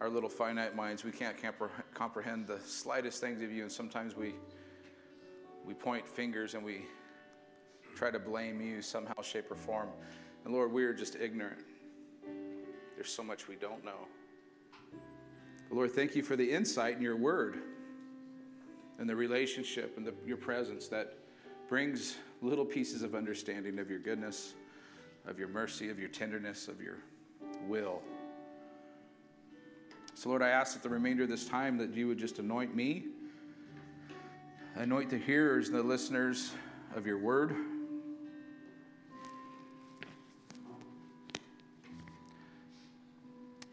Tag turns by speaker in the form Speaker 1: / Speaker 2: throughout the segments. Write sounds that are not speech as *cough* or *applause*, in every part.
Speaker 1: our little finite minds, we can't comprehend the slightest things of you, and sometimes we we point fingers and we try to blame you somehow, shape, or form. And Lord, we are just ignorant. There's so much we don't know. Lord, thank you for the insight in your word and the relationship and the, your presence that brings little pieces of understanding of your goodness, of your mercy, of your tenderness, of your will. So, Lord, I ask that the remainder of this time that you would just anoint me, anoint the hearers and the listeners of your word.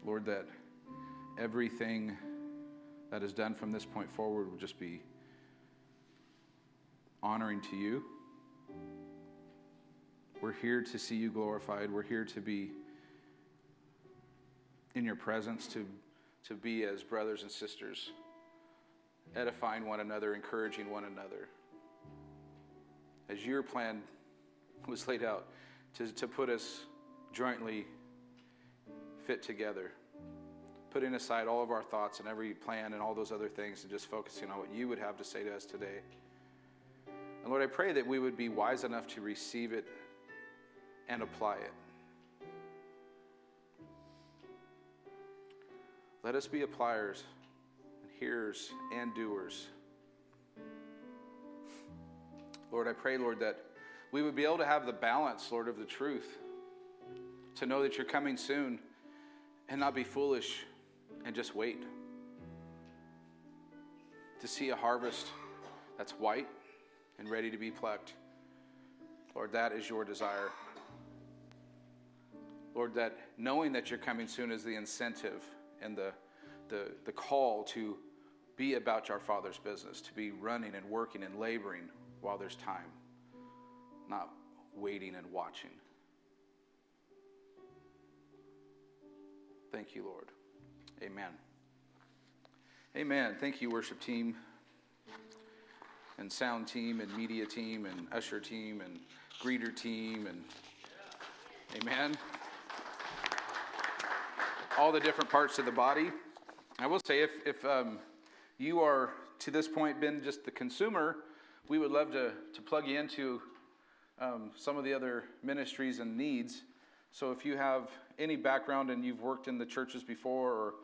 Speaker 1: Lord, that everything that is done from this point forward will just be honoring to you. We're here to see you glorified. We're here to be in your presence, to, to be as brothers and sisters, edifying one another, encouraging one another. As your plan was laid out, to, to put us jointly fit together, putting aside all of our thoughts and every plan and all those other things and just focusing on what you would have to say to us today. And Lord, I pray that we would be wise enough to receive it and apply it. Let us be appliers, and hearers, and doers. Lord, I pray, Lord, that we would be able to have the balance, Lord, of the truth, to know that you're coming soon and not be foolish and just wait. To see a harvest that's white and ready to be plucked. Lord, that is your desire. Lord, that knowing that you're coming soon is the incentive and the, the, the call to be about our Father's business, to be running and working and laboring while there's time, not waiting and watching. Thank you, Lord. Amen. Amen. Thank you, worship team, and sound team, and media team, and usher team, and greeter team, and amen. All the different parts of the body. I will say, if, if um, you are to this point been just the consumer, we would love to, to plug you into um, some of the other ministries and needs. So if you have any background and you've worked in the churches before or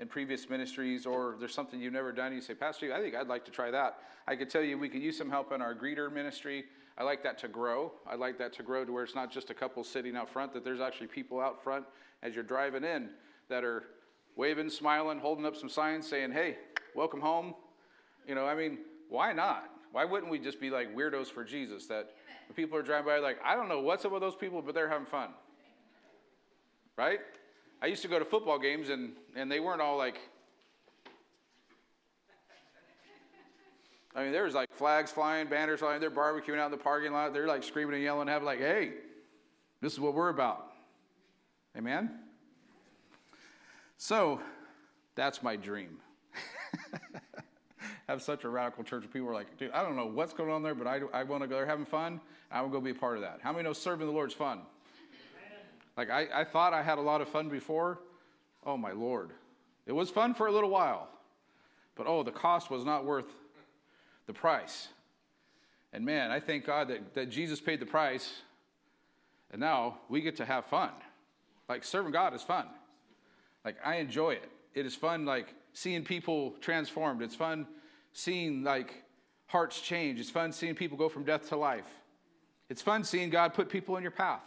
Speaker 1: in previous ministries, or there's something you've never done, you say, Pastor, I think I'd like to try that. I could tell you we could use some help in our greeter ministry. I like that to grow. I like that to grow to where it's not just a couple sitting out front, that there's actually people out front as you're driving in that are waving, smiling, holding up some signs saying, hey, welcome home. You know, I mean, why not? Why wouldn't we just be like weirdos for Jesus that when people are driving by like, I don't know what's up with those people, but they're having fun right? I used to go to football games and, and they weren't all like, I mean, there was like flags flying, banners flying, they're barbecuing out in the parking lot. They're like screaming and yelling, having like, hey, this is what we're about. Amen? So that's my dream. *laughs* Have such a radical church. Of people are like, dude, I don't know what's going on there, but I, I want to go there having fun. I will go be a part of that. How many know serving the Lord's fun? Like, I, I thought I had a lot of fun before. Oh, my Lord. It was fun for a little while, but oh, the cost was not worth the price. And man, I thank God that, that Jesus paid the price, and now we get to have fun. Like, serving God is fun. Like, I enjoy it. It is fun, like, seeing people transformed. It's fun seeing, like, hearts change. It's fun seeing people go from death to life. It's fun seeing God put people in your path.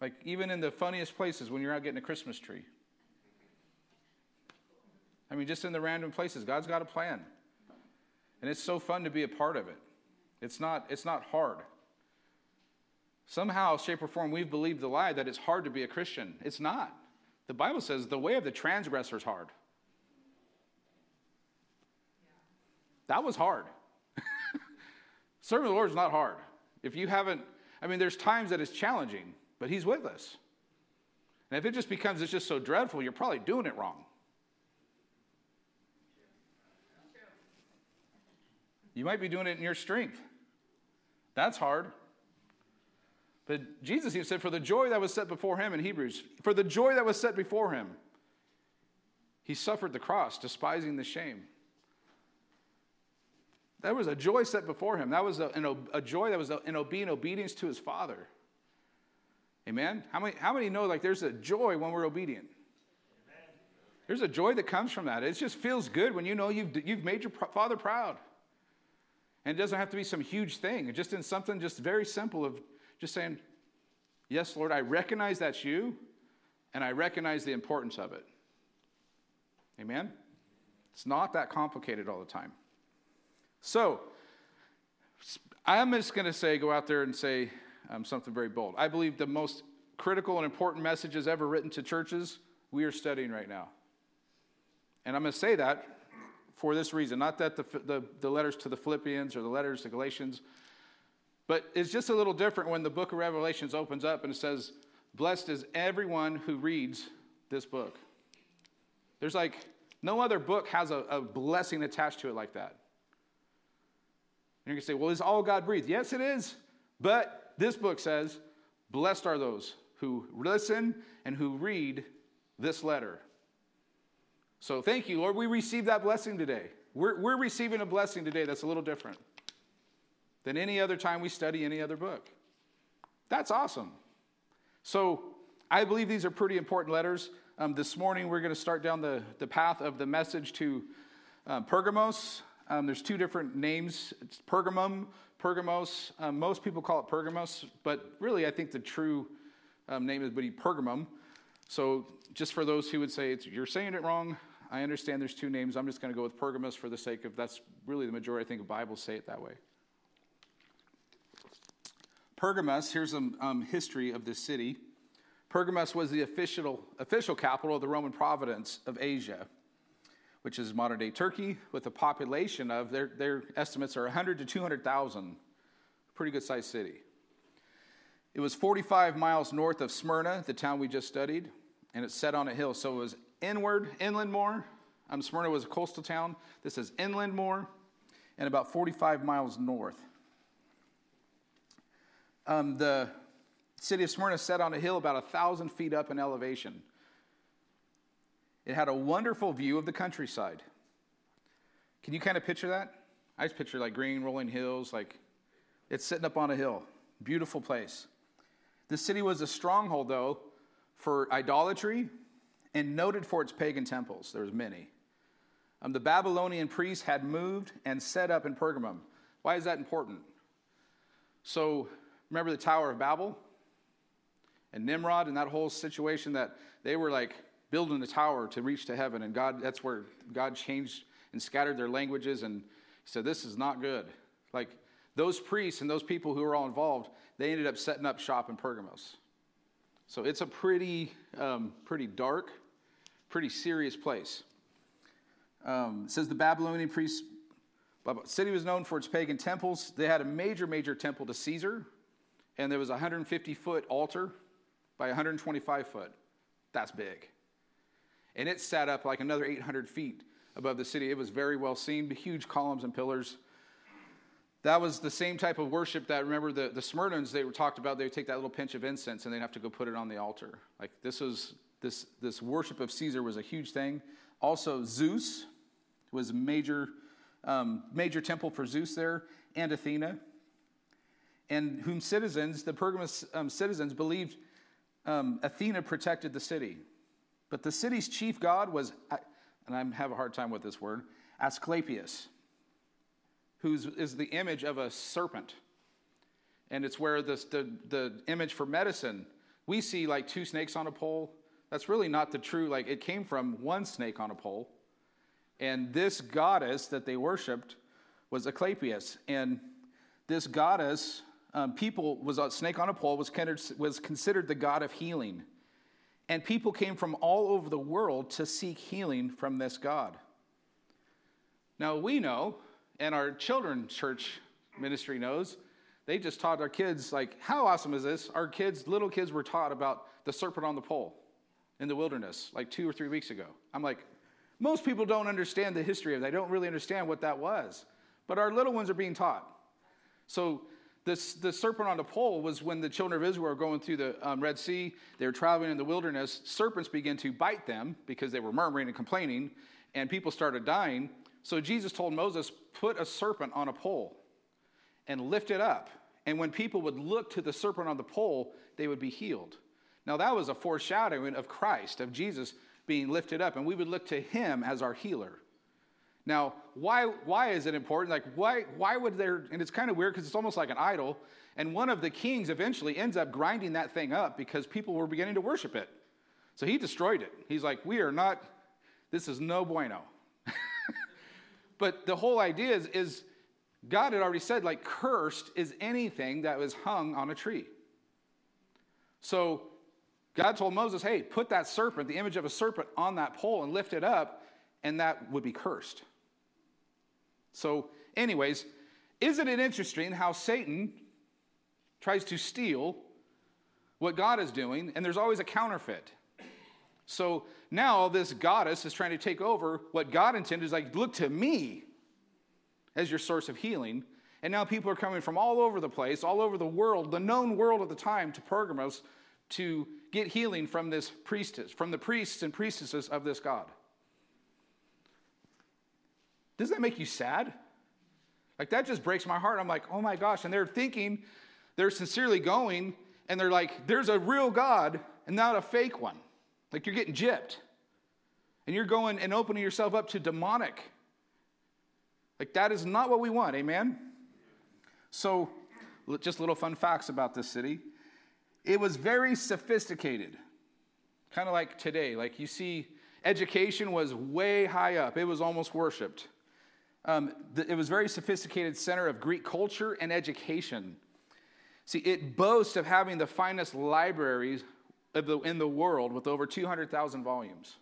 Speaker 1: Like, even in the funniest places when you're out getting a Christmas tree. I mean, just in the random places, God's got a plan. And it's so fun to be a part of it. It's not, it's not hard. Somehow, shape, or form, we've believed the lie that it's hard to be a Christian. It's not. The Bible says the way of the transgressor is hard. That was hard. *laughs* Serving the Lord is not hard. If you haven't, I mean, there's times that it's challenging but He's with us. And if it just becomes it's just so dreadful, you're probably doing it wrong. You might be doing it in your strength. That's hard. But Jesus even said, for the joy that was set before him in Hebrews, for the joy that was set before him, He suffered the cross, despising the shame. That was a joy set before him. That was a, a joy that was in being obedience to his Father. Amen? How many, how many know like there's a joy when we're obedient? There's a joy that comes from that. It just feels good when you know you've, you've made your father proud. And it doesn't have to be some huge thing. Just in something just very simple of just saying, Yes, Lord, I recognize that's you, and I recognize the importance of it. Amen? It's not that complicated all the time. So, I'm just going to say, go out there and say um, something very bold. I believe the most critical and important messages ever written to churches we are studying right now. And I'm going to say that for this reason not that the, the, the letters to the Philippians or the letters to Galatians, but it's just a little different when the book of Revelations opens up and it says, Blessed is everyone who reads this book. There's like no other book has a, a blessing attached to it like that. And you're going to say, well, is all God breathed? Yes, it is. But this book says, Blessed are those who listen and who read this letter. So thank you, Lord. We received that blessing today. We're, we're receiving a blessing today that's a little different than any other time we study any other book. That's awesome. So I believe these are pretty important letters. Um, this morning, we're going to start down the, the path of the message to um, Pergamos. Um, there's two different names it's Pergamum, Pergamos. Um, most people call it Pergamos, but really, I think the true um, name is Pergamum. So, just for those who would say you're saying it wrong, I understand there's two names. I'm just going to go with Pergamos for the sake of that's really the majority. I think of Bibles say it that way. Pergamos, here's some um, history of this city. Pergamos was the official, official capital of the Roman province of Asia, which is modern day Turkey, with a population of, their, their estimates are 100 to 200,000. Pretty good sized city. It was 45 miles north of Smyrna, the town we just studied, and it's set on a hill. So it was inward, inland more. Um, Smyrna was a coastal town. This is inland more, and about 45 miles north. Um, the city of Smyrna sat on a hill about a thousand feet up in elevation. It had a wonderful view of the countryside. Can you kind of picture that? I just picture like green rolling hills, like it's sitting up on a hill. Beautiful place. The city was a stronghold, though, for idolatry and noted for its pagan temples. There was many. Um, the Babylonian priests had moved and set up in Pergamum. Why is that important? So, remember the Tower of Babel and Nimrod and that whole situation that they were like building a tower to reach to heaven, and God, that's where God changed and scattered their languages, and said, This is not good. Like those priests and those people who were all involved, they ended up setting up shop in Pergamos. So it's a pretty, um, pretty dark, pretty serious place. Um, says the Babylonian priests, city was known for its pagan temples. They had a major, major temple to Caesar, and there was a 150 foot altar by 125 foot. That's big. And it sat up like another 800 feet above the city. It was very well seen, huge columns and pillars. That was the same type of worship that, remember, the, the Smyrnans, they were talked about, they would take that little pinch of incense and they'd have to go put it on the altar. Like this was, this, this worship of Caesar was a huge thing. Also, Zeus was major, um, major temple for Zeus there, and Athena, and whom citizens, the Pergamos um, citizens, believed um, Athena protected the city. But the city's chief god was, and I have a hard time with this word, Asclepius who is the image of a serpent. And it's where this, the, the image for medicine, we see like two snakes on a pole. That's really not the true, like, it came from one snake on a pole. And this goddess that they worshiped was Asclepius. And this goddess, um, people, was a snake on a pole, was considered, was considered the god of healing. And people came from all over the world to seek healing from this god. Now, we know and our children church ministry knows, they just taught our kids, like, how awesome is this? Our kids, little kids, were taught about the serpent on the pole in the wilderness like two or three weeks ago. I'm like, most people don't understand the history of that. They don't really understand what that was. But our little ones are being taught. So This, the serpent on the pole was when the children of Israel were going through the um, Red Sea. They were traveling in the wilderness. Serpents began to bite them because they were murmuring and complaining, and people started dying. So Jesus told Moses, Put a serpent on a pole and lift it up. And when people would look to the serpent on the pole, they would be healed. Now, that was a foreshadowing of Christ, of Jesus being lifted up, and we would look to him as our healer. Now, why, why is it important? Like, why, why would there, and it's kind of weird because it's almost like an idol, and one of the kings eventually ends up grinding that thing up because people were beginning to worship it. So he destroyed it. He's like, we are not, this is no bueno. *laughs* but the whole idea is, is God had already said, like, cursed is anything that was hung on a tree. So God told Moses, hey, put that serpent, the image of a serpent, on that pole and lift it up, and that would be cursed. So, anyways, isn't it interesting how Satan tries to steal what God is doing, and there's always a counterfeit? So now this goddess is trying to take over what God intended is like, look to me as your source of healing. And now people are coming from all over the place, all over the world, the known world at the time, to Pergamos to get healing from this priestess, from the priests and priestesses of this God. Does that make you sad? Like, that just breaks my heart. I'm like, oh my gosh. And they're thinking, they're sincerely going, and they're like, there's a real God and not a fake one. Like, you're getting gypped. And you're going and opening yourself up to demonic. Like, that is not what we want. Amen? So, just little fun facts about this city. It was very sophisticated, kind of like today. Like, you see, education was way high up, it was almost worshiped. Um, it was a very sophisticated center of Greek culture and education. See, it boasts of having the finest libraries the, in the world with over 200,000 volumes.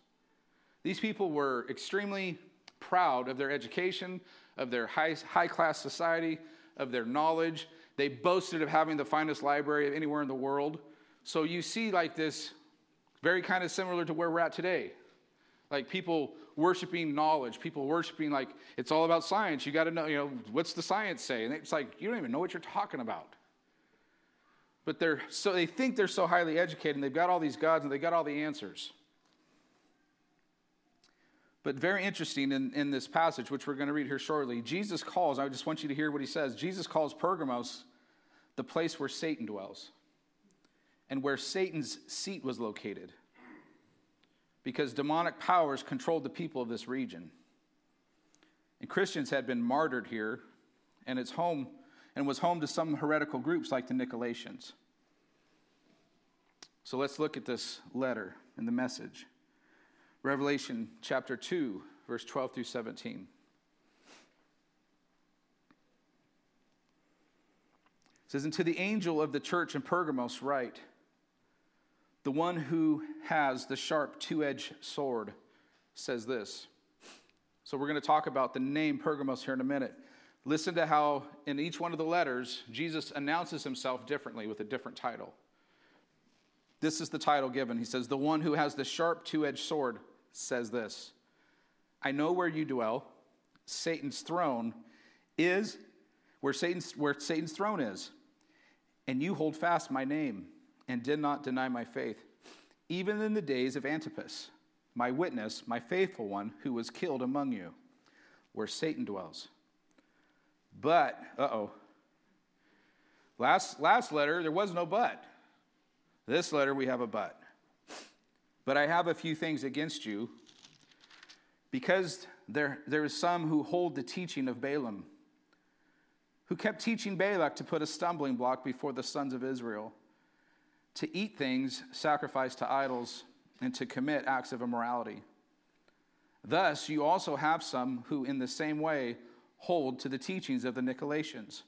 Speaker 1: These people were extremely proud of their education, of their high, high class society, of their knowledge. They boasted of having the finest library anywhere in the world. So you see, like this, very kind of similar to where we're at today. Like people worshiping knowledge, people worshiping like it's all about science. You got to know, you know, what's the science say? And it's like you don't even know what you're talking about. But they're so they think they're so highly educated and they've got all these gods and they've got all the answers. But very interesting in, in this passage, which we're going to read here shortly, Jesus calls, I just want you to hear what he says. Jesus calls Pergamos the place where Satan dwells and where Satan's seat was located because demonic powers controlled the people of this region. And Christians had been martyred here, and it's home and was home to some heretical groups like the Nicolaitans. So let's look at this letter and the message. Revelation chapter 2, verse 12 through 17. It says, And to the angel of the church in Pergamos, write, the one who has the sharp two edged sword says this. So, we're going to talk about the name Pergamos here in a minute. Listen to how, in each one of the letters, Jesus announces himself differently with a different title. This is the title given. He says, The one who has the sharp two edged sword says this I know where you dwell. Satan's throne is where Satan's, where Satan's throne is, and you hold fast my name and did not deny my faith, even in the days of Antipas, my witness, my faithful one, who was killed among you, where Satan dwells. But, uh oh. Last, last letter, there was no but. This letter, we have a but. But I have a few things against you, because there, there is some who hold the teaching of Balaam, who kept teaching Balak to put a stumbling block before the sons of Israel to eat things sacrificed to idols, and to commit acts of immorality. Thus, you also have some who, in the same way, hold to the teachings of the Nicolaitans.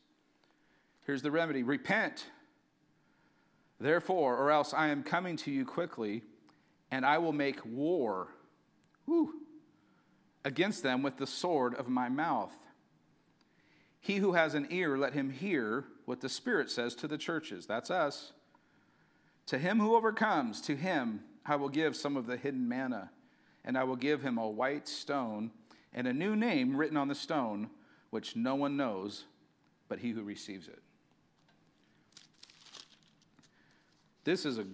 Speaker 1: Here's the remedy repent, therefore, or else I am coming to you quickly, and I will make war whew, against them with the sword of my mouth. He who has an ear, let him hear what the Spirit says to the churches. That's us. To him who overcomes, to him I will give some of the hidden manna, and I will give him a white stone and a new name written on the stone, which no one knows but he who receives it. this is a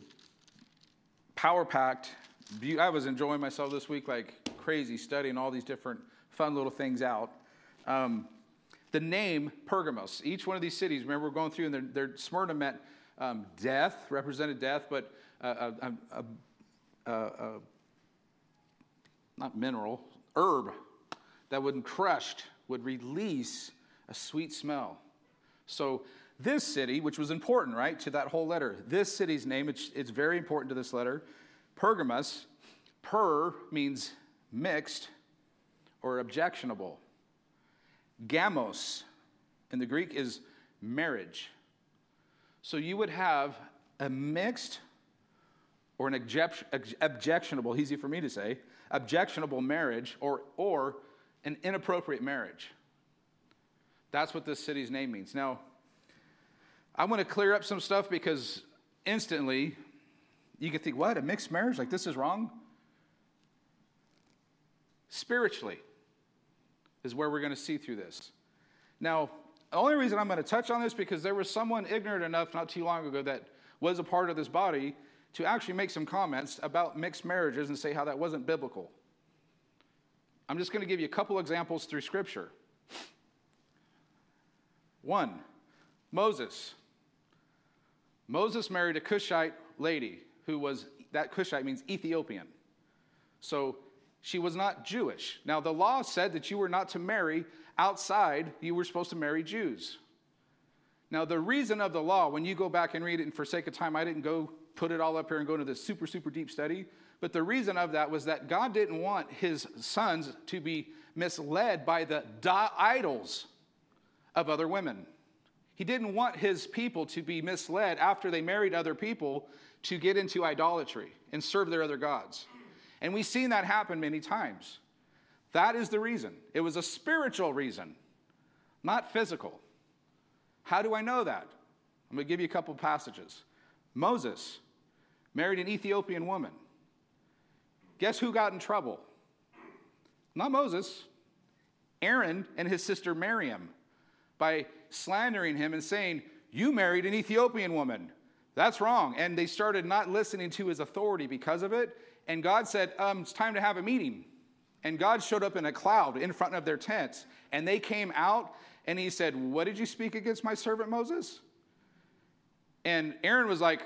Speaker 1: power packed. I was enjoying myself this week like crazy, studying all these different fun little things out. Um, the name Pergamos, each one of these cities, remember we're going through, and their, their Smyrna meant um, death, represented death, but uh, a, a, a, not mineral, herb that when crushed would release a sweet smell. So this city, which was important, right, to that whole letter, this city's name, it's, it's very important to this letter, Pergamos, per means mixed or objectionable. Gamos in the Greek is marriage. So you would have a mixed or an object, objectionable, easy for me to say, objectionable marriage or, or an inappropriate marriage. That's what this city's name means. Now, I want to clear up some stuff because instantly you can think, what, a mixed marriage? Like this is wrong? Spiritually is where we're going to see through this. Now, the only reason I'm going to touch on this because there was someone ignorant enough not too long ago that was a part of this body to actually make some comments about mixed marriages and say how that wasn't biblical. I'm just going to give you a couple examples through Scripture. One, Moses. Moses married a Cushite lady who was, that Cushite means Ethiopian. So she was not Jewish. Now, the law said that you were not to marry outside, you were supposed to marry Jews. Now, the reason of the law, when you go back and read it, and for sake of time, I didn't go put it all up here and go into this super, super deep study. But the reason of that was that God didn't want his sons to be misled by the idols of other women. He didn't want his people to be misled after they married other people to get into idolatry and serve their other gods. And we've seen that happen many times. That is the reason. It was a spiritual reason, not physical. How do I know that? I'm going to give you a couple passages. Moses married an Ethiopian woman. Guess who got in trouble? Not Moses, Aaron and his sister Miriam, by slandering him and saying, You married an Ethiopian woman. That's wrong. And they started not listening to his authority because of it. And God said, um, It's time to have a meeting. And God showed up in a cloud in front of their tents. And they came out and he said, What did you speak against my servant Moses? And Aaron was like,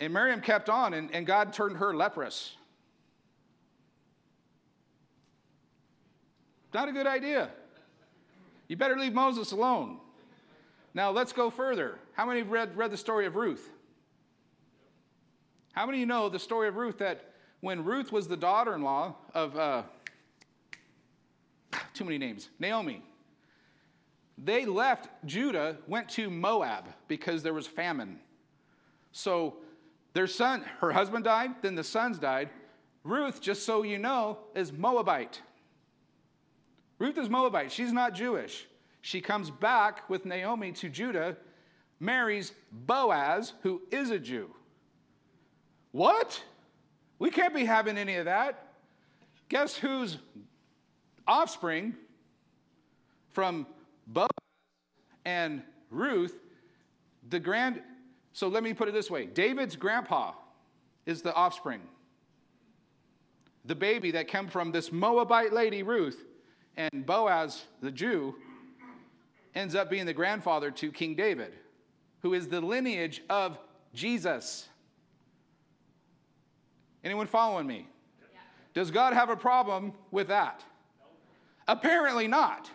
Speaker 1: and Miriam kept on, and, and God turned her leprous. Not a good idea. You better leave Moses alone. Now let's go further. How many have read, read the story of Ruth? How many you know the story of Ruth that when Ruth was the daughter in law of, uh, *sighs* too many names, Naomi, they left Judah, went to Moab because there was famine. So their son, her husband died, then the sons died. Ruth, just so you know, is Moabite. Ruth is Moabite. She's not Jewish. She comes back with Naomi to Judah, marries Boaz, who is a Jew. What? We can't be having any of that. Guess whose offspring from Boaz and Ruth, the grand so let me put it this way David's grandpa is the offspring. The baby that came from this Moabite lady, Ruth, and Boaz, the Jew, ends up being the grandfather to King David, who is the lineage of Jesus. Anyone following me? Does God have a problem with that? Apparently not.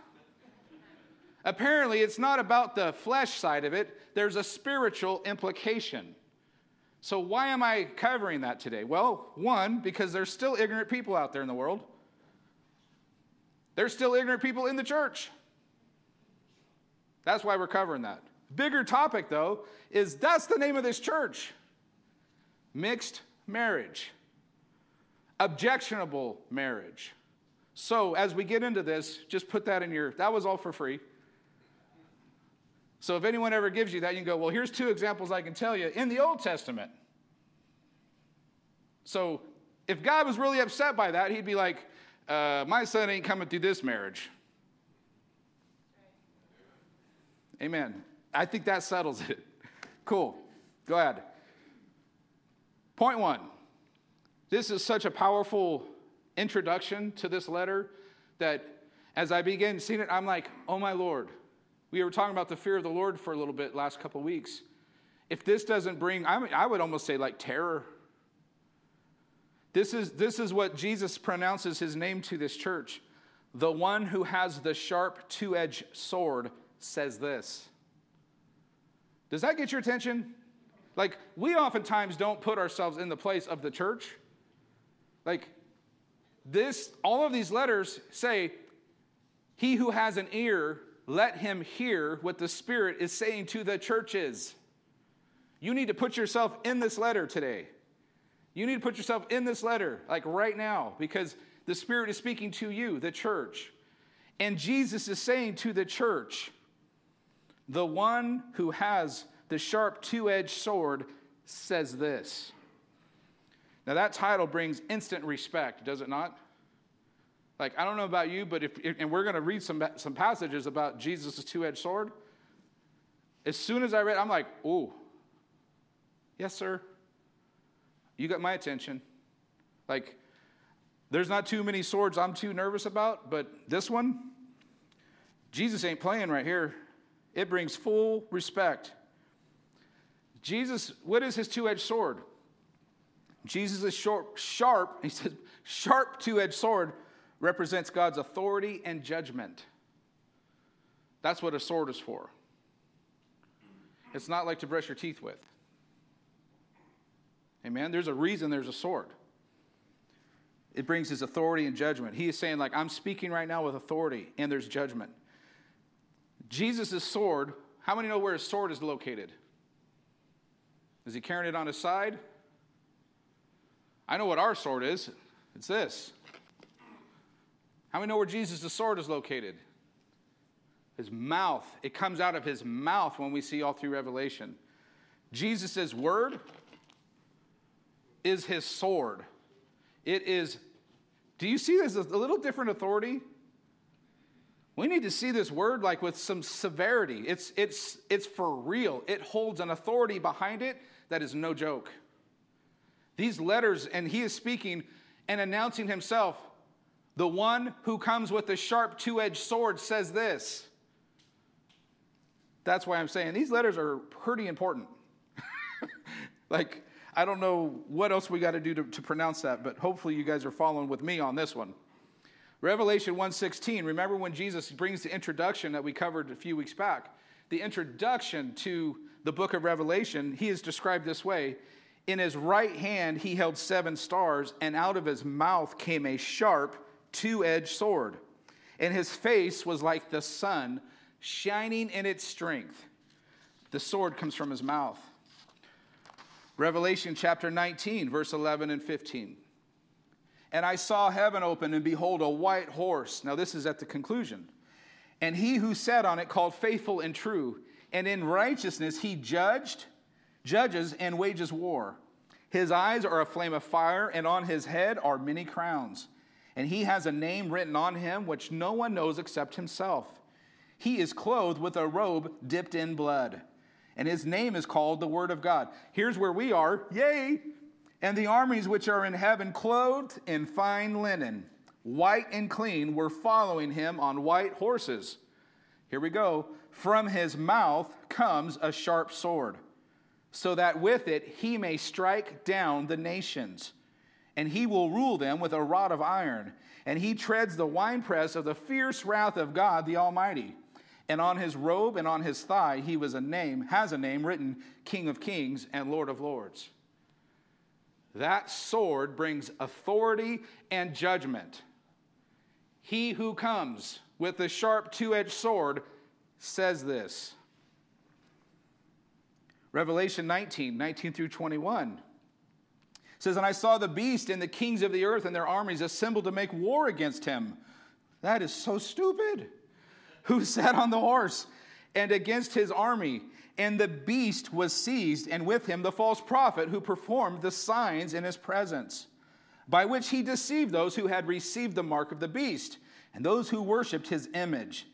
Speaker 1: Apparently, it's not about the flesh side of it, there's a spiritual implication. So, why am I covering that today? Well, one, because there's still ignorant people out there in the world. There's still ignorant people in the church. That's why we're covering that. Bigger topic, though, is that's the name of this church mixed marriage, objectionable marriage. So, as we get into this, just put that in your, that was all for free. So if anyone ever gives you that, you can go, well, here's two examples I can tell you in the Old Testament. So if God was really upset by that, he'd be like, uh, my son ain't coming through this marriage. Amen. I think that settles it. *laughs* Cool. Go ahead. Point one. This is such a powerful introduction to this letter that as I began seeing it, I'm like, oh my Lord. We were talking about the fear of the Lord for a little bit last couple weeks. If this doesn't bring, I, mean, I would almost say like terror. This is, this is what Jesus pronounces his name to this church. The one who has the sharp two edged sword says this. Does that get your attention? Like, we oftentimes don't put ourselves in the place of the church. Like, this, all of these letters say, He who has an ear, let him hear what the Spirit is saying to the churches. You need to put yourself in this letter today. You need to put yourself in this letter, like right now, because the Spirit is speaking to you, the church. And Jesus is saying to the church, the one who has the sharp two edged sword says this. Now, that title brings instant respect, does it not? Like, I don't know about you, but if, and we're going to read some, some passages about Jesus' two edged sword. As soon as I read, I'm like, oh, yes, sir. You got my attention. Like, there's not too many swords I'm too nervous about, but this one, Jesus ain't playing right here. It brings full respect. Jesus, what is his two edged sword? Jesus short, sharp, he says, sharp two edged sword represents God's authority and judgment. That's what a sword is for. It's not like to brush your teeth with. Amen. There's a reason there's a sword. It brings his authority and judgment. He is saying, like, I'm speaking right now with authority, and there's judgment. Jesus' sword, how many know where his sword is located? Is he carrying it on his side? I know what our sword is. It's this. How many know where Jesus' sword is located? His mouth. It comes out of his mouth when we see all through Revelation. Jesus' word is his sword. It is, do you see this as a little different authority? We need to see this word like with some severity. It's, it's, it's for real. It holds an authority behind it that is no joke. These letters, and he is speaking and announcing himself. The one who comes with the sharp two edged sword says this. That's why I'm saying these letters are pretty important. *laughs* like, I don't know what else we got to do to pronounce that, but hopefully you guys are following with me on this one. Revelation 1:16, remember when Jesus brings the introduction that we covered a few weeks back? The introduction to the book of Revelation, he is described this way. In his right hand he held seven stars, and out of his mouth came a sharp, two edged sword. And his face was like the sun, shining in its strength. The sword comes from his mouth. Revelation chapter 19, verse 11 and 15. And I saw heaven open, and behold, a white horse. Now, this is at the conclusion. And he who sat on it called faithful and true and in righteousness he judged, judges, and wages war. His eyes are a flame of fire, and on his head are many crowns. And he has a name written on him which no one knows except himself. He is clothed with a robe dipped in blood, and his name is called the Word of God. Here's where we are, yay! And the armies which are in heaven, clothed in fine linen, white and clean, were following him on white horses. Here we go. From his mouth comes a sharp sword, so that with it he may strike down the nations. And he will rule them with a rod of iron. And he treads the winepress of the fierce wrath of God the Almighty. And on his robe and on his thigh he was a name, has a name written King of Kings and Lord of Lords. That sword brings authority and judgment. He who comes with the sharp two edged sword says this. Revelation 19, 19 through 21 says, And I saw the beast and the kings of the earth and their armies assembled to make war against him. That is so stupid. *laughs* Who sat on the horse and against his army. And the beast was seized, and with him the false prophet who performed the signs in his presence, by which he deceived those who had received the mark of the beast and those who worshipped his image.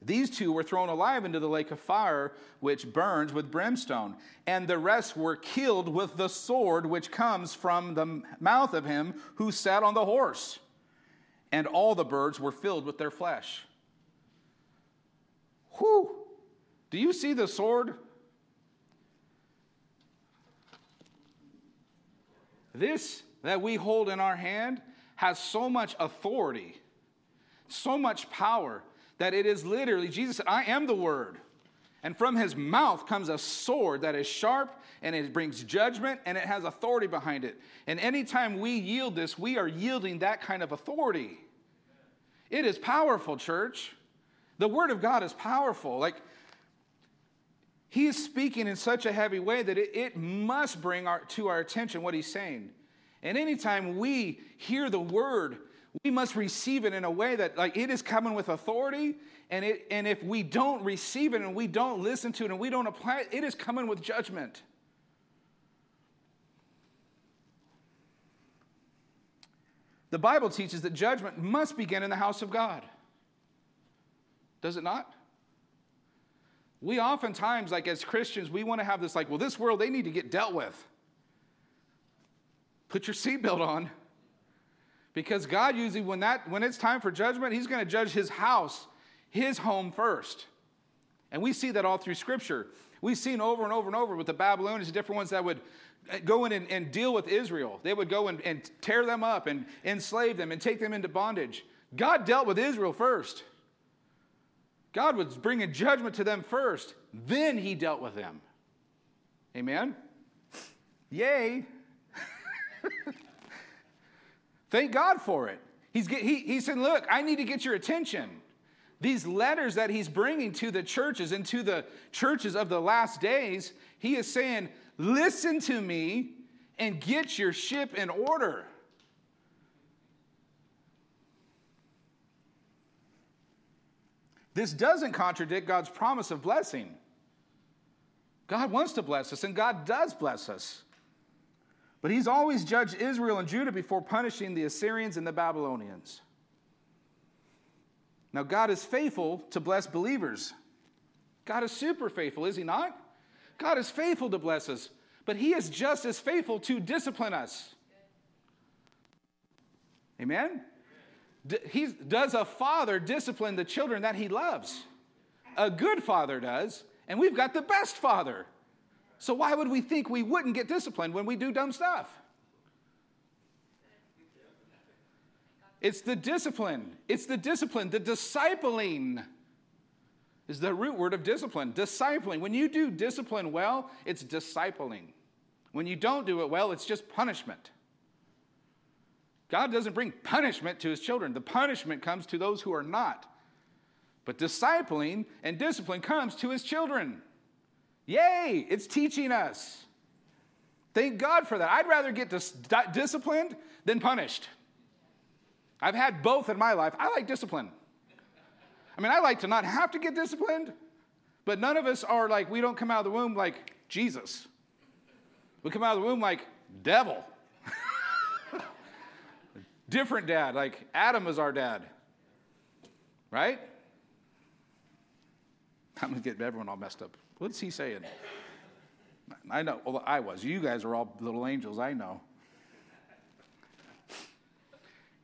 Speaker 1: These two were thrown alive into the lake of fire, which burns with brimstone. And the rest were killed with the sword which comes from the mouth of him who sat on the horse. And all the birds were filled with their flesh. Whew! Do you see the sword? This that we hold in our hand has so much authority, so much power that it is literally, Jesus said, I am the Word. And from his mouth comes a sword that is sharp and it brings judgment and it has authority behind it. And anytime we yield this, we are yielding that kind of authority. It is powerful, church. The word of God is powerful. Like, he is speaking in such a heavy way that it, it must bring our, to our attention what he's saying. And anytime we hear the word we must receive it in a way that like it is coming with authority and it and if we don't receive it and we don't listen to it and we don't apply it it is coming with judgment. The bible teaches that judgment must begin in the house of god. Does it not? We oftentimes like as christians we want to have this like well this world they need to get dealt with. Put your seatbelt on because God usually, when, that, when it's time for judgment, He's going to judge His house, His home first. And we see that all through Scripture. We've seen over and over and over with the Babylonians, different ones that would uh, go in and, and deal with Israel. They would go and, and tear them up and enslave them and take them into bondage. God dealt with Israel first. God was bringing judgment to them first. Then he dealt with them. Amen? Yay. *laughs* Thank God for it. He's, he, he said, Look, I need to get your attention. These letters that he's bringing to the churches and to the churches of the last days, he is saying, Listen to me and get your ship in order. This doesn't contradict God's promise of blessing. God wants to bless us, and God does bless us. But he's always judged Israel and Judah before punishing the Assyrians and the Babylonians. Now, God is faithful to bless believers. God is super faithful, is he not? God is faithful to bless us, but he is just as faithful to discipline us. Amen? He, does a father discipline the children that he loves? A good father does, and we've got the best father. So why would we think we wouldn't get disciplined when we do dumb stuff? It's the discipline. It's the discipline. The discipling is the root word of discipline. Discipling. When you do discipline well, it's discipling. When you don't do it well, it's just punishment. God doesn't bring punishment to his children, the punishment comes to those who are not. But discipling and discipline comes to his children. Yay, it's teaching us. Thank God for that. I'd rather get dis- disciplined than punished. I've had both in my life. I like discipline. I mean, I like to not have to get disciplined, but none of us are like, we don't come out of the womb like Jesus. We come out of the womb like devil. *laughs* Different dad, like Adam is our dad. Right? I'm to get everyone all messed up. What's he saying? I know. Well, I was. You guys are all little angels. I know.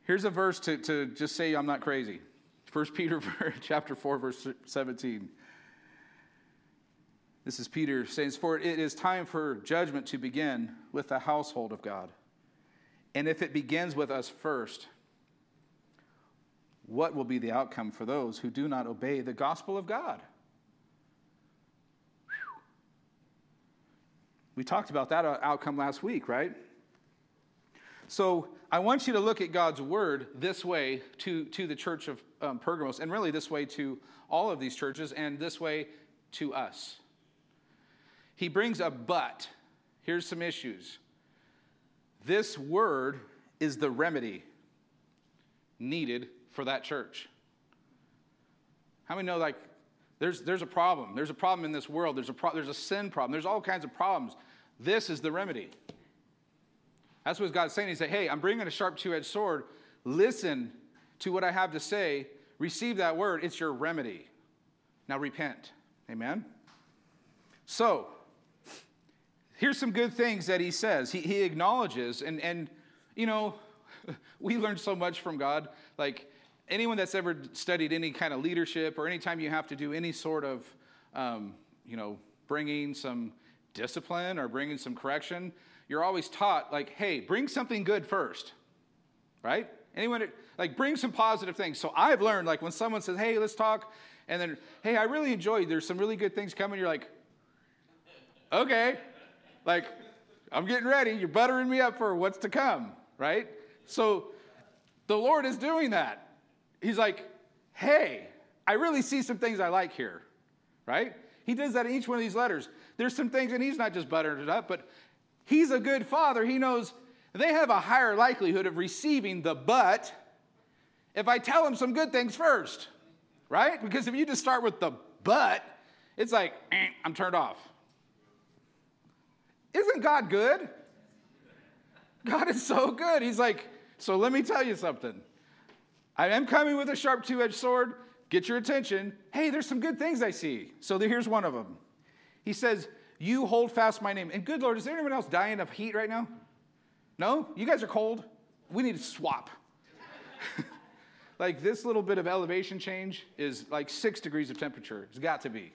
Speaker 1: Here's a verse to, to just say I'm not crazy. 1 Peter *laughs* chapter 4, verse 17. This is Peter saying, For it is time for judgment to begin with the household of God. And if it begins with us first, what will be the outcome for those who do not obey the gospel of God? We talked about that outcome last week, right? So I want you to look at God's word this way to, to the church of um, Pergamos, and really this way to all of these churches, and this way to us. He brings a but. Here's some issues. This word is the remedy needed for that church. How many know, like, there's, there's a problem. There's a problem in this world. There's a, pro- there's a sin problem. There's all kinds of problems. This is the remedy. That's what God's saying. He said, Hey, I'm bringing a sharp two edged sword. Listen to what I have to say. Receive that word. It's your remedy. Now repent. Amen? So, here's some good things that he says. He, he acknowledges, and, and, you know, *laughs* we learn so much from God. Like, anyone that's ever studied any kind of leadership or anytime you have to do any sort of, um, you know, bringing some discipline or bringing some correction, you're always taught, like, hey, bring something good first, right? Anyone, like, bring some positive things. So I've learned, like, when someone says, hey, let's talk, and then, hey, I really enjoyed, there's some really good things coming, you're like, okay, like, I'm getting ready. You're buttering me up for what's to come, right? So the Lord is doing that. He's like, hey, I really see some things I like here, right? He does that in each one of these letters. There's some things, and he's not just buttering it up, but he's a good father. He knows they have a higher likelihood of receiving the but if I tell them some good things first, right? Because if you just start with the but, it's like, eh, I'm turned off. Isn't God good? God is so good. He's like, so let me tell you something. I am coming with a sharp two edged sword. Get your attention. Hey, there's some good things I see. So here's one of them. He says, You hold fast my name. And good Lord, is there anyone else dying of heat right now? No? You guys are cold? We need to swap. *laughs* like this little bit of elevation change is like six degrees of temperature. It's got to be.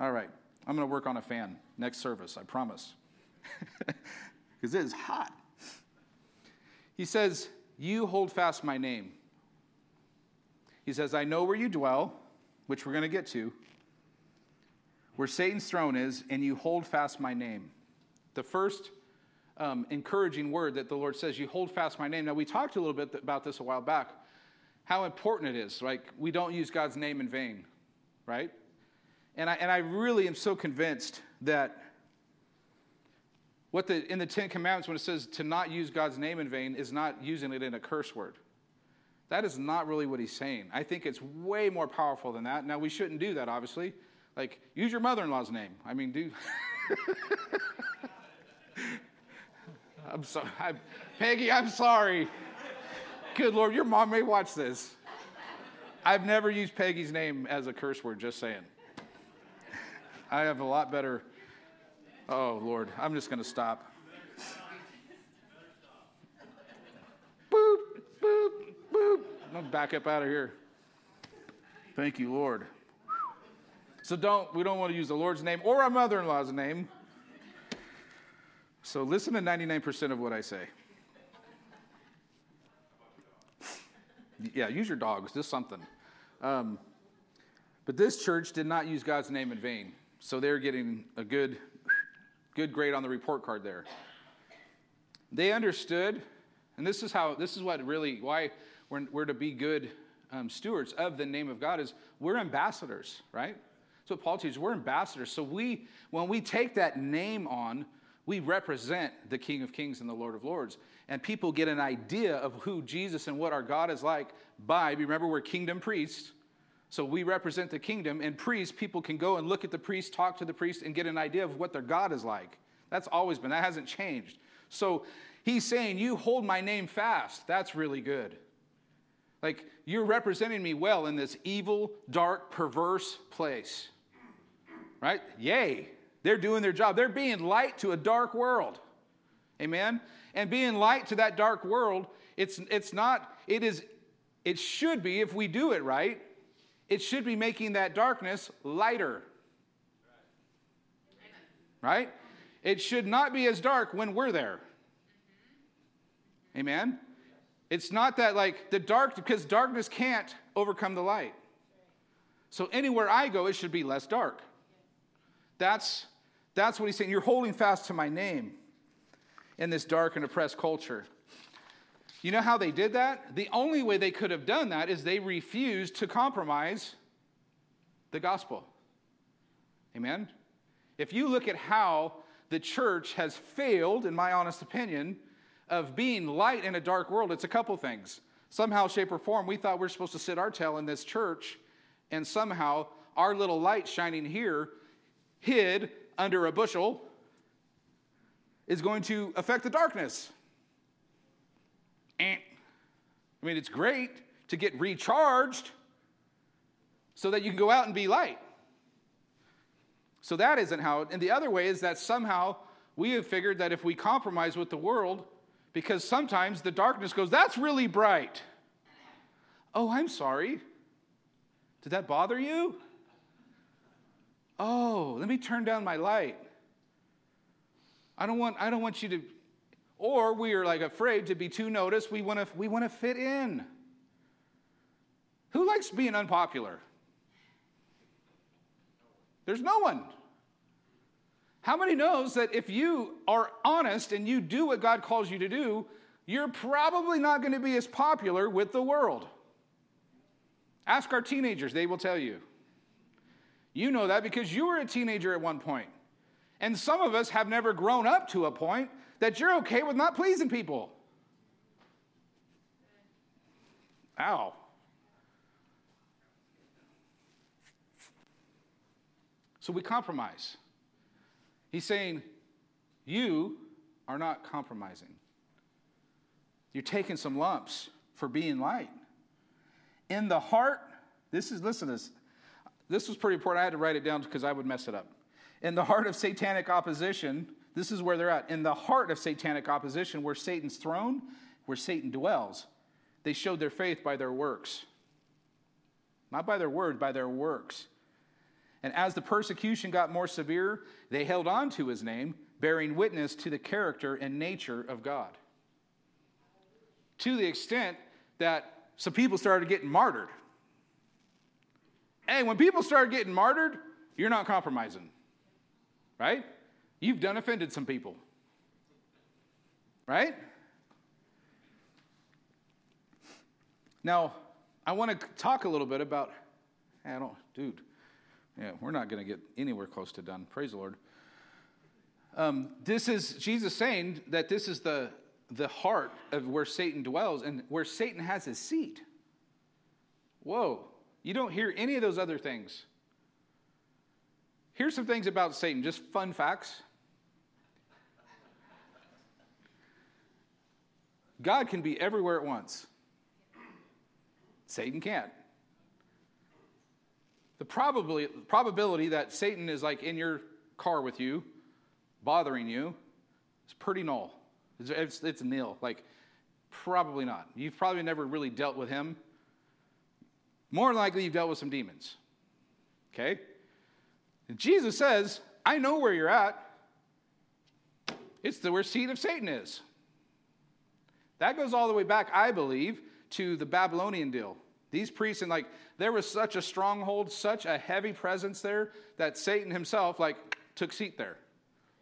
Speaker 1: All right. I'm going to work on a fan next service, I promise. *laughs* Because it is hot. He says, You hold fast my name. He says, I know where you dwell, which we're going to get to, where Satan's throne is, and you hold fast my name. The first um, encouraging word that the Lord says, You hold fast my name. Now, we talked a little bit about this a while back, how important it is. Like, we don't use God's name in vain, right? And I, and I really am so convinced that what the, in the Ten Commandments, when it says to not use God's name in vain, is not using it in a curse word. That is not really what he's saying. I think it's way more powerful than that. Now, we shouldn't do that, obviously. Like, use your mother in law's name. I mean, do. *laughs* I'm sorry. Peggy, I'm sorry. Good Lord, your mom may watch this. I've never used Peggy's name as a curse word, just saying. I have a lot better Oh, Lord, I'm just going to stop. To back up out of here. Thank you, Lord. So don't we don't want to use the Lord's name or our mother-in-law's name. So listen to 99% of what I say. Yeah, use your dogs, just something. Um, but this church did not use God's name in vain. So they're getting a good Good grade on the report card there. They understood, and this is how, this is what really, why we're, we're to be good um, stewards of the name of God is we're ambassadors, right? That's what Paul teaches. We're ambassadors. So we, when we take that name on, we represent the King of Kings and the Lord of Lords. And people get an idea of who Jesus and what our God is like by, remember, we're kingdom priests. So we represent the kingdom, and priests, people can go and look at the priest, talk to the priest, and get an idea of what their God is like. That's always been, that hasn't changed. So he's saying, You hold my name fast. That's really good. Like, you're representing me well in this evil, dark, perverse place. Right? Yay. They're doing their job. They're being light to a dark world. Amen? And being light to that dark world, it's, it's not, it is, it should be, if we do it right, it should be making that darkness lighter. Right? It should not be as dark when we're there. Amen? It's not that like the dark, because darkness can't overcome the light. So anywhere I go, it should be less dark. That's, that's what he's saying. You're holding fast to my name in this dark and oppressed culture. You know how they did that? The only way they could have done that is they refused to compromise the gospel. Amen? If you look at how the church has failed, in my honest opinion, of being light in a dark world, it's a couple things. Somehow, shape, or form, we thought we are supposed to sit our tail in this church, and somehow our little light shining here, hid under a bushel, is going to affect the darkness. Eh. I mean, it's great to get recharged so that you can go out and be light. So that isn't how, and the other way is that somehow we have figured that if we compromise with the world, because sometimes the darkness goes, that's really bright. Oh, I'm sorry. Did that bother you? Oh, let me turn down my light. I don't want, I don't want you to, or we are like afraid to be too noticed. We want to, we want to fit in. Who likes being unpopular? There's no one. How many knows that if you are honest and you do what God calls you to do, you're probably not going to be as popular with the world? Ask our teenagers, they will tell you. You know that because you were a teenager at one point. And some of us have never grown up to a point that you're okay with not pleasing people. Ow. So we compromise. He's saying, You are not compromising. You're taking some lumps for being light. In the heart, this is, listen to this. This was pretty important. I had to write it down because I would mess it up. In the heart of satanic opposition, this is where they're at. In the heart of satanic opposition, where Satan's throne, where Satan dwells, they showed their faith by their works. Not by their word, by their works. And as the persecution got more severe, they held on to his name, bearing witness to the character and nature of God. To the extent that some people started getting martyred. Hey, when people start getting martyred, you're not compromising, right? You've done offended some people, right? Now, I want to talk a little bit about, I don't, dude, yeah, we're not going to get anywhere close to done. Praise the Lord. Um, this is Jesus saying that this is the, the heart of where Satan dwells and where Satan has his seat. Whoa, you don't hear any of those other things. Here's some things about Satan, just fun facts. God can be everywhere at once. Satan can't the probability, probability that Satan is like in your car with you, bothering you, is pretty null. It's, it's, it's nil. Like, probably not. You've probably never really dealt with him. More likely, you've dealt with some demons. Okay? And Jesus says, I know where you're at. It's the where seat of Satan is. That goes all the way back, I believe, to the Babylonian deal. These priests, and like, there was such a stronghold, such a heavy presence there that Satan himself, like, took seat there.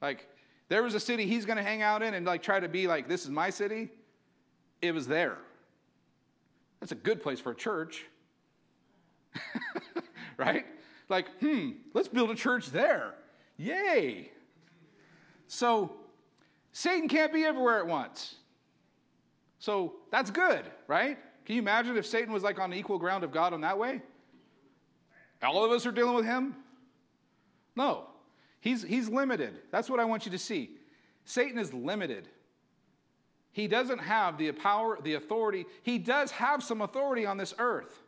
Speaker 1: Like, there was a city he's going to hang out in and, like, try to be like, this is my city. It was there. That's a good place for a church. *laughs* right? Like, hmm, let's build a church there. Yay. So, Satan can't be everywhere at once. So, that's good, right? Can you imagine if Satan was like on equal ground of God in that way? All of us are dealing with him? No. He's, he's limited. That's what I want you to see. Satan is limited. He doesn't have the power, the authority. He does have some authority on this earth.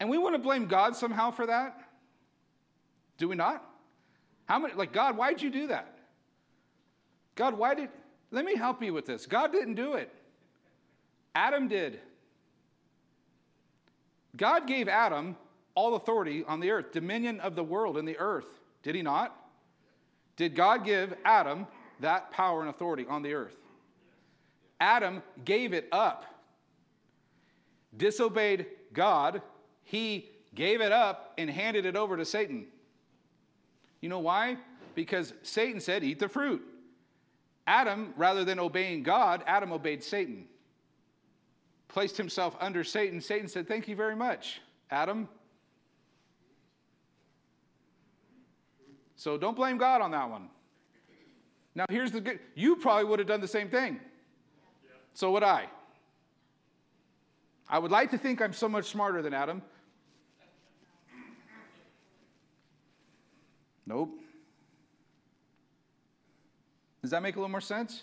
Speaker 1: And we want to blame God somehow for that? Do we not? How many, like, God, why'd you do that? God, why did, let me help you with this. God didn't do it. Adam did. God gave Adam all authority on the earth, dominion of the world and the earth. Did he not? Did God give Adam that power and authority on the earth? Adam gave it up. Disobeyed God, he gave it up and handed it over to Satan. You know why? Because Satan said, Eat the fruit. Adam, rather than obeying God, Adam obeyed Satan placed himself under Satan, Satan said, Thank you very much, Adam. So don't blame God on that one. Now, here's the good you probably would have done the same thing. So would I. I would like to think I'm so much smarter than Adam. Nope. Does that make a little more sense?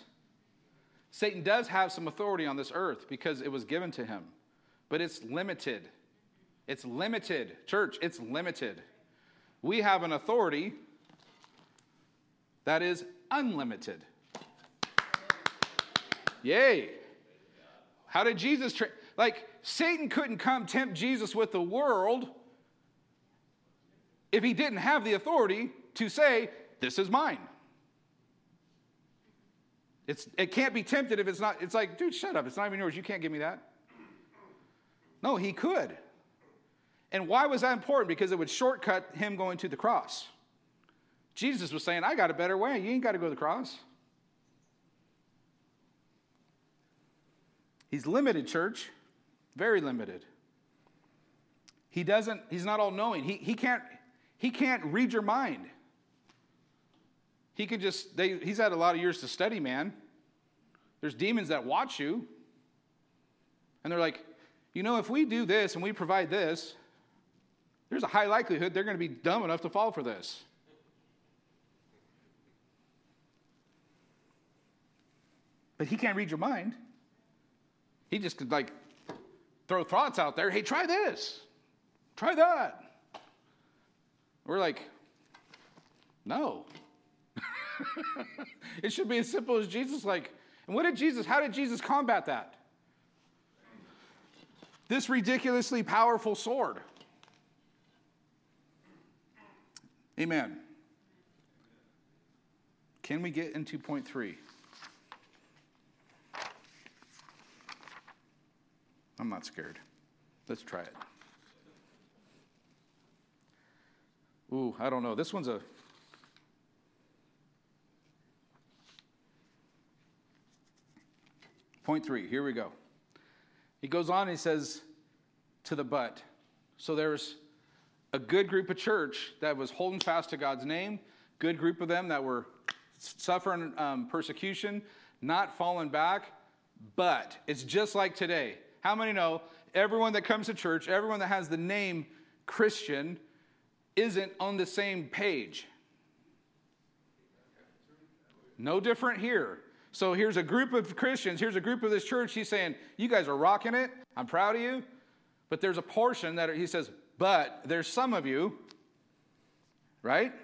Speaker 1: Satan does have some authority on this earth because it was given to him, but it's limited. It's limited. Church, it's limited. we have an authority that is unlimited. Yay. How did Jesus tra- like Satan couldn't come tempt Jesus with the world if he didn't have the authority to say, This is mine. It's, it can't be tempted if it's not, it's like, dude, shut up. It's not even yours. You can't give me that. No, he could. And why was that important? Because it would shortcut him going to the cross. Jesus was saying, I got a better way. You ain't got to go to the cross. He's limited, church, very limited. He doesn't, he's not all knowing. He, he, can't, he can't read your mind. He can just, they, he's had a lot of years to study, man. There's demons that watch you. And they're like, you know, if we do this and we provide this, there's a high likelihood they're going to be dumb enough to fall for this. But he can't read your mind. He just could like throw thoughts out there. Hey, try this. Try that. We're like, no. *laughs* it should be as simple as Jesus like, and what did Jesus, how did Jesus combat that? This ridiculously powerful sword. Amen. Can we get into point three? I'm not scared. Let's try it. Ooh, I don't know. This one's a. Point three, here we go. He goes on and he says, to the but. So there's a good group of church that was holding fast to God's name, good group of them that were suffering um, persecution, not falling back, but it's just like today. How many know everyone that comes to church, everyone that has the name Christian, isn't on the same page? No different here. So here's a group of Christians, here's a group of this church. He's saying, You guys are rocking it. I'm proud of you. But there's a portion that he says, But there's some of you, right?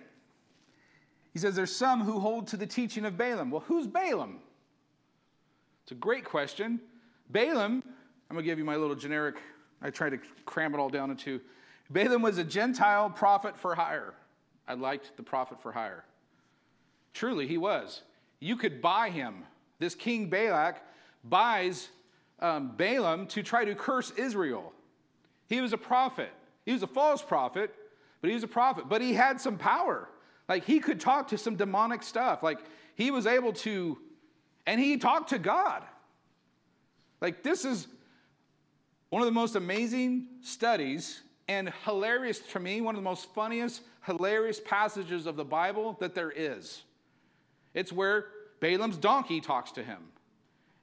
Speaker 1: He says, There's some who hold to the teaching of Balaam. Well, who's Balaam? It's a great question. Balaam I'm going to give you my little generic, I try to cram it all down into. Balaam was a Gentile prophet for hire. I liked the prophet for hire. Truly, he was. You could buy him. This king Balak buys um, Balaam to try to curse Israel. He was a prophet. He was a false prophet, but he was a prophet. But he had some power. Like he could talk to some demonic stuff. Like he was able to, and he talked to God. Like this is one of the most amazing studies and hilarious to me, one of the most funniest, hilarious passages of the Bible that there is. It's where Balaam's donkey talks to him.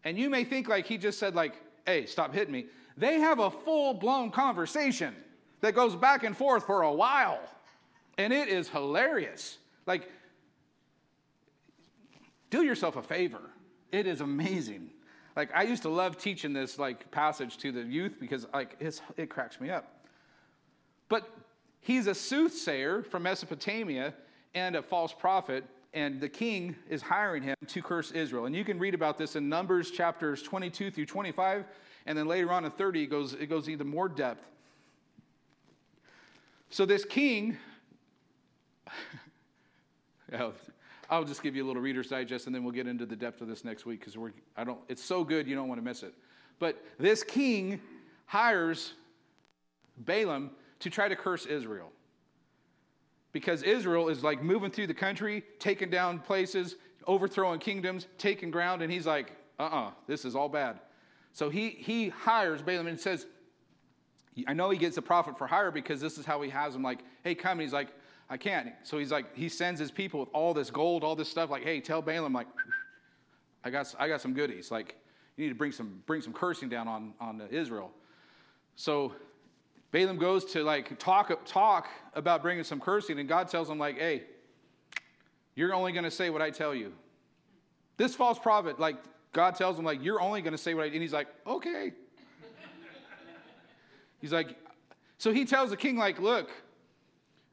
Speaker 1: And you may think like he just said like, "Hey, stop hitting me." They have a full-blown conversation that goes back and forth for a while. And it is hilarious. Like do yourself a favor. It is amazing. Like I used to love teaching this like passage to the youth because like it cracks me up. But he's a soothsayer from Mesopotamia and a false prophet, and the king is hiring him to curse Israel. And you can read about this in Numbers chapters 22 through 25, and then later on in 30 it goes it goes even more depth. So this king. *laughs* I'll just give you a little Reader's Digest, and then we'll get into the depth of this next week because we're I don't. It's so good you don't want to miss it. But this king hires Balaam to try to curse Israel because Israel is like moving through the country, taking down places, overthrowing kingdoms, taking ground, and he's like, uh-uh, this is all bad. So he he hires Balaam and says, I know he gets a prophet for hire because this is how he has him. Like, hey, come. And he's like, I can't. So he's like, he sends his people with all this gold, all this stuff. Like, hey, tell Balaam, like, I got, I got some goodies. Like, you need to bring some, bring some cursing down on, on Israel. So Balaam goes to like talk, talk about bringing some cursing, and God tells him, like, hey, you're only going to say what I tell you. This false prophet, like, God tells him, like, you're only going to say what I, and he's like, okay. he's like, so he tells the king, like, look,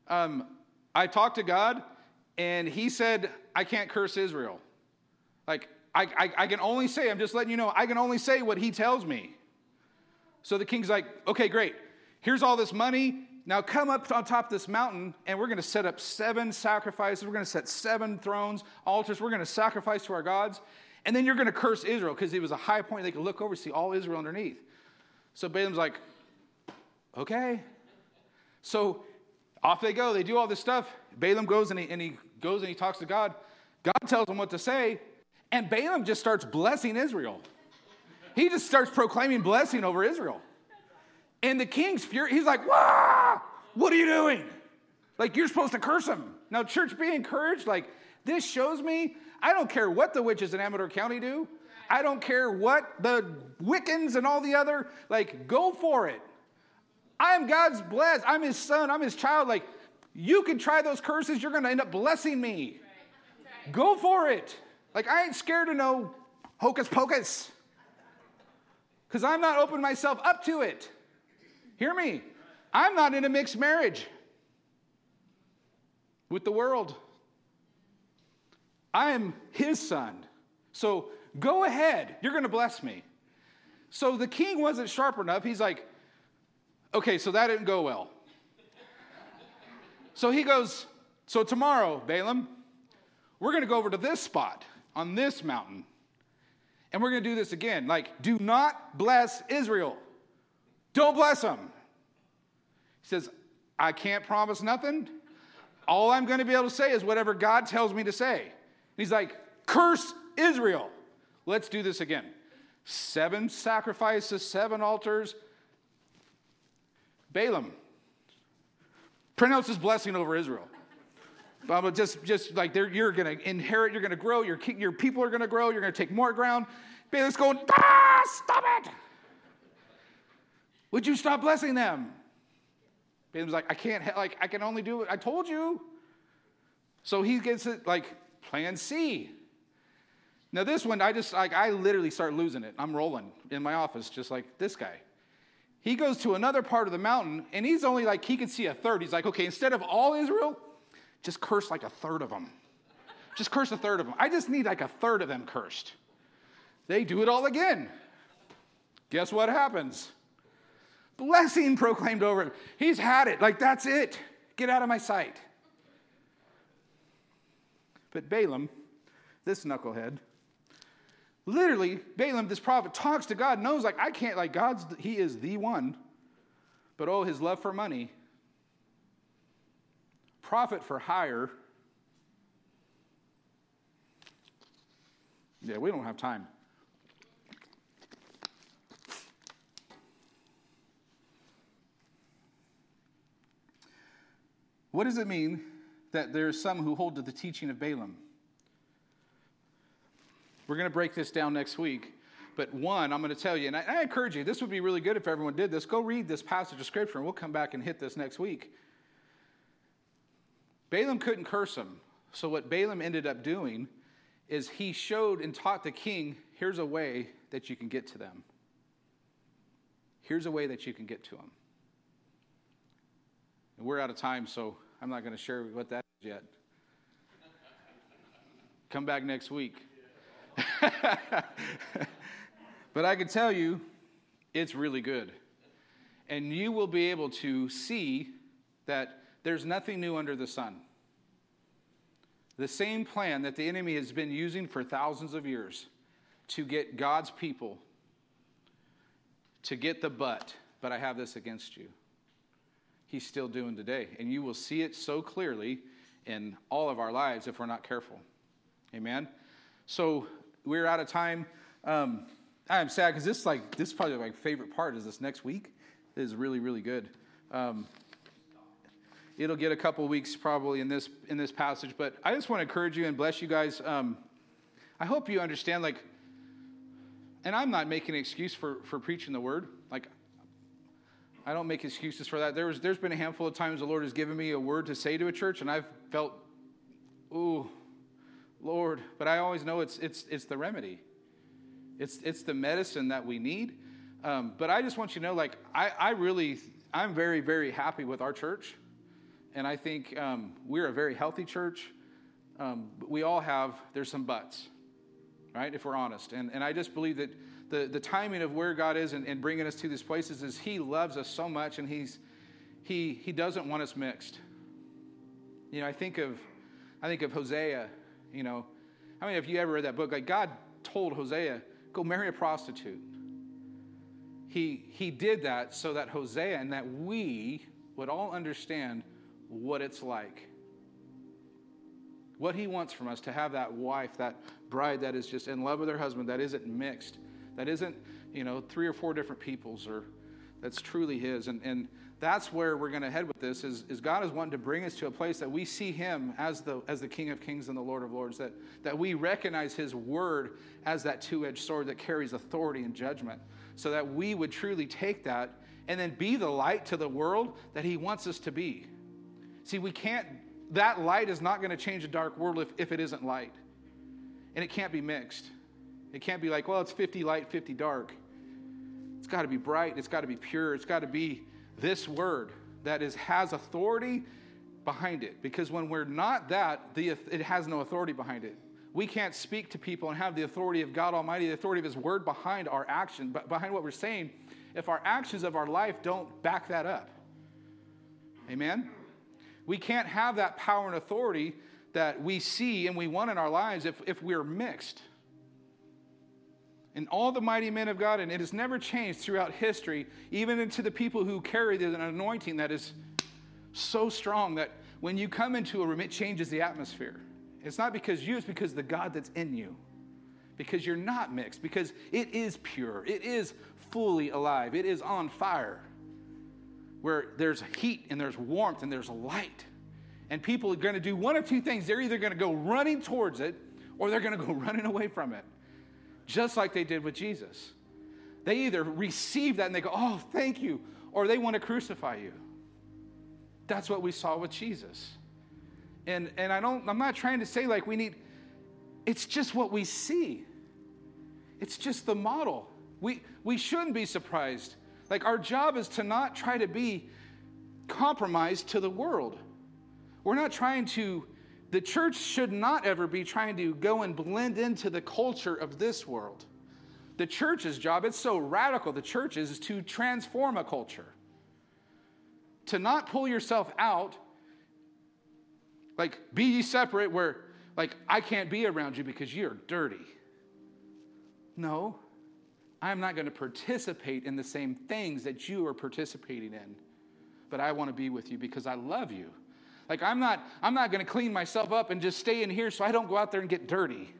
Speaker 1: um, I talked to God, and He said, I can't curse Israel. Like, I, I, I can only say, I'm just letting you know, I can only say what He tells me. So the king's like, okay, great. Here's all this money. Now come up on top of this mountain, and we're going to set up seven sacrifices. We're going to set seven thrones, altars. We're going to sacrifice to our gods. And then you're going to curse Israel because it was a high point. They could look over, and see all Israel underneath. So Balaam's like, okay. So off they go. They do all this stuff. Balaam goes and he, and he goes and he talks to God. God tells him what to say. And Balaam just starts blessing Israel. He just starts proclaiming blessing over Israel. And the king's furious. He's like, Wah! What are you doing? Like, you're supposed to curse him. Now, church, be encouraged. Like, this shows me I don't care what the witches in Amador County do. I don't care what the Wiccans and all the other, like, go for it. I'm God's blessed. I'm his son. I'm his child. Like, you can try those curses. You're going to end up blessing me. Go for it. Like, I ain't scared of no hocus pocus because I'm not opening myself up to it. Hear me. I'm not in a mixed marriage with the world. I am his son. So go ahead. You're going to bless me. So the king wasn't sharp enough. He's like, okay, so that didn't go well. *laughs* so he goes, so tomorrow, Balaam, we're going to go over to this spot on this mountain. And we're going to do this again. Like, do not bless Israel. Don't bless them. He says, I can't promise nothing. All I'm going to be able to say is whatever God tells me to say. He's like, curse Israel. Let's do this again. Seven sacrifices, seven altars. Balaam pronounces blessing over Israel. But just, just like you're going to inherit, you're going to grow, your, your people are going to grow, you're going to take more ground. Balaam's going, ah, stop it. Would you stop blessing them? Balaam's like, I can't, like, I can only do it. I told you. So he gets it like plan C. Now this one, I just like I literally start losing it. I'm rolling in my office just like this guy. He goes to another part of the mountain and he's only like he can see a third. He's like, okay, instead of all Israel, just curse like a third of them. Just curse a third of them. I just need like a third of them cursed. They do it all again. Guess what happens? Blessing proclaimed over him. He's had it. Like, that's it. Get out of my sight. But Balaam, this knucklehead, literally, Balaam, this prophet, talks to God, knows, like, I can't, like, God's, he is the one. But oh, his love for money, profit for hire. Yeah, we don't have time. What does it mean that there are some who hold to the teaching of Balaam? We're going to break this down next week. But one, I'm going to tell you, and I, I, encourage you, this would be really good if everyone did this. Go read this passage of scripture, and we'll come back and hit this next week. Balaam couldn't curse him. So, what Balaam ended up doing is he showed and taught the king here's a way that you can get to them. Here's a way that you can get to them. And we're out of time, so I'm not going to share what that is yet. Come back next week. *laughs* but I can tell you, it's really good. And you will be able to see that there's nothing new under the sun. The same plan that the enemy has been using for thousands of years to get God's people to get the butt, but I have this against you he's still doing today. And you will see it so clearly in all of our lives if we're not careful. Amen. So we're out of time. Um, I'm sad because this like this is probably my favorite part is this next week. It is really really good. Um, it'll get a couple weeks probably in this in this passage, but I just want to encourage you and bless you guys. Um, I hope you understand like, and I'm not making an excuse for for preaching the word. Like I don't make excuses for that. There was, there's been a handful of times the Lord has given me a word to say to a church, and I've felt, ooh, Lord. But I always know it's, it's, it's the remedy, it's, it's the medicine that we need. Um, but I just want you to know, like, I, I really, I'm very, very happy with our church. and I think um, we're a very healthy church. Um, we all have, there's some buts, right, if we're honest. And, and I just believe that the, the timing of where God is and, and bringing us to these places is He loves us so much and He's, he, he doesn't want us mixed. You know, I think of, I think of Hosea, you know. I mean, if you ever read that book, like God told Hosea, go marry a prostitute. He, he did that so that Hosea and that we would all understand what it's like. What he wants from us to have that wife, that bride that is just in love with her husband, that isn't mixed, that isn't, you know, three or four different peoples, or that's truly his. And, and that's where we're going to head with this is, is god is wanting to bring us to a place that we see him as the, as the king of kings and the lord of lords that, that we recognize his word as that two-edged sword that carries authority and judgment so that we would truly take that and then be the light to the world that he wants us to be. See we can't that light is not going to change a dark world if, if it isn't light. And it can't be mixed it can't be like well it's 50 light 50 dark. It's got to be bright it's got to be pure it's got to be this word that is has authority behind it. Because when we're not that the, it has no authority behind it. We can't speak to people and have the authority of god almighty the authority of his word behind our action but behind what we're saying if our actions of our life don't back that up. Amen? We can't have that power and authority that we see and we want in our lives if, if we're mixed and all the mighty men of God, and it has never changed throughout history, even into the people who carry an anointing that is so strong that when you come into a room, it changes the atmosphere. It's not because you, it's because the God that's in you. Because you're not mixed, because it is pure, it is fully alive, it is on fire. Where there's heat and there's warmth and there's light. And people are going to do one of two things. They're either going to go running towards it or they're going to go *laughs* running away from it just like they did with Jesus. They either receive that and they go, Oh, thank you, or they want to crucify you. That's what we saw with Jesus. And, and I don't, I'm not trying to say like we need, it's just what we see. It's just the model. We, we shouldn't be surprised. Like our job is to not try to be compromised to the world. We're not trying to the church should not ever be trying to go and blend into the culture of this world. The church's job, it's so radical, the church is, is to transform a culture. To not pull yourself out, like, be ye separate, where, like, I can't be around you because you're dirty. No, I'm not going to participate in the same things that you are participating in, but I want to be with you because I love you. Like I'm not I'm not going to clean myself up and just stay in here so I don't go out there and get dirty.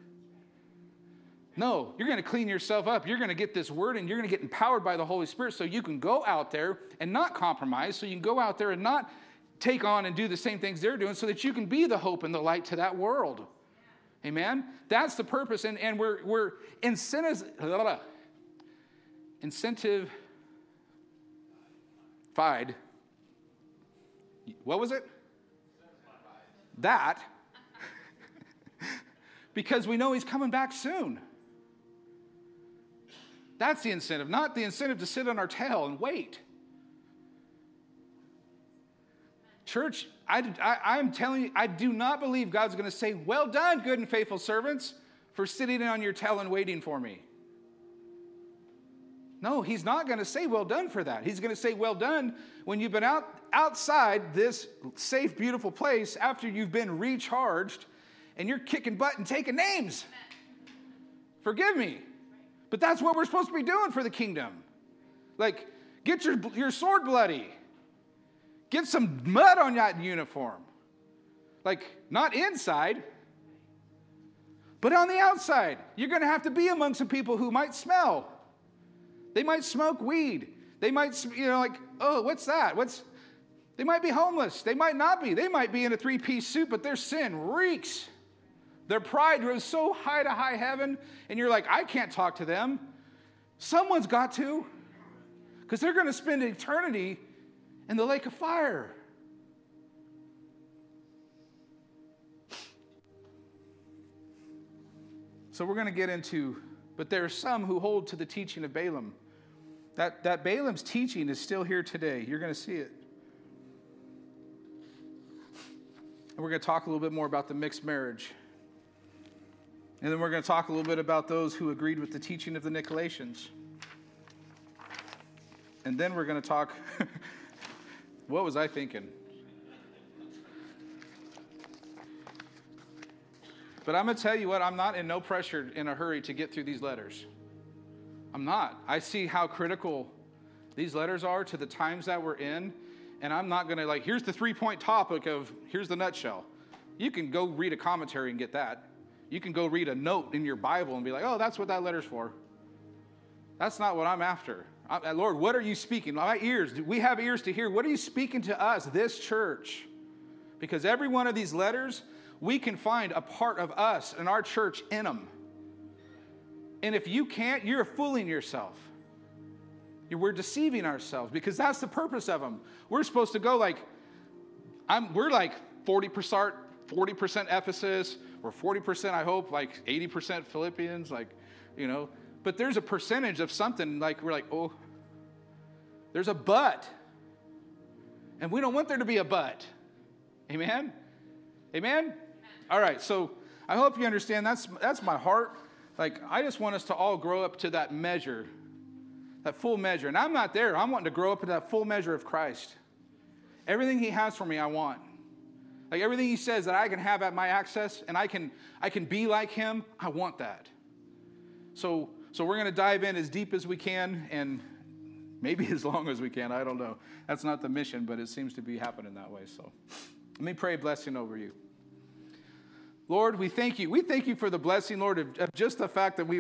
Speaker 1: No, you're going to clean yourself up. You're going to get this word and you're going to get empowered by the Holy Spirit so you can go out there and not compromise, so you can go out there and not take on and do the same things they're doing so that you can be the hope and the light to that world. Amen? That's the purpose. And, and we're, we're incentives, incentive What was it? That *laughs* because we know he's coming back soon. That's the incentive, not the incentive to sit on our tail and wait. Church, I, am telling you, I do not believe God's going to say, Well done, good and faithful servants, for sitting on your tail and waiting for me. No, he's not going to say well done for that. He's going to say well done when you've been out outside this safe, beautiful place after you've been recharged and you're kicking butt and taking names. Forgive me. But that's what we're supposed to be doing for the kingdom. Like, get your, your sword bloody. Get some mud on that uniform. Like, not inside, but on the outside. You're going to have to be among some people who might smell they might smoke weed. They might, you know, like, oh, what's that? What's, they might be homeless. They might not be. They might be in a three piece suit, but their sin reeks. Their pride rose so high to high heaven, and you're like, I can't talk to them. Someone's got to, because they're going to spend eternity in the lake of fire. So we're going to get into, but there are some who hold to the teaching of Balaam. That, that Balaam's teaching is still here today. You're going to see it. And we're going to talk a little bit more about the mixed marriage. And then we're going to talk a little bit about those who agreed with the teaching of the Nicolaitans. And then we're going to talk *laughs* what was I thinking? But I'm going to tell you what, I'm not in no pressure in a hurry to get through these letters. I'm not. I see how critical these letters are to the times that we're in, and I'm not going to, like, here's the three point topic of, here's the nutshell. You can go read a commentary and get that. You can go read a note in your Bible and be like, oh, that's what that letter's for. That's not what I'm after. I, uh, Lord, what are you speaking? My ears, we have ears to hear. What are you speaking to us, this church? Because every one of these letters, we can find a part of us and our church in them. And if you can't, you're fooling yourself. We're deceiving ourselves because that's the purpose of them. We're supposed to go like, I'm, we're like 40%, 40% Ephesus, or 40%, I hope, like 80% Philippians, like, you know. But there's a percentage of something like, we're like, oh, there's a but. And we don't want there to be a but. Amen? Amen? All right, so I hope you understand that's, that's my heart. Like, I just want us to all grow up to that measure, that full measure. And I'm not there. I'm wanting to grow up to that full measure of Christ. Everything He has for me, I want. Like everything He says that I can have at my access and I can, I can be like Him, I want that. So, so we're going to dive in as deep as we can and maybe *laughs* as long as we can. I don't know. That's not the mission, but it seems to be happening that way. So let me pray blessing over you. Lord, we thank you. We thank you for the blessing, Lord, of, of just the fact that we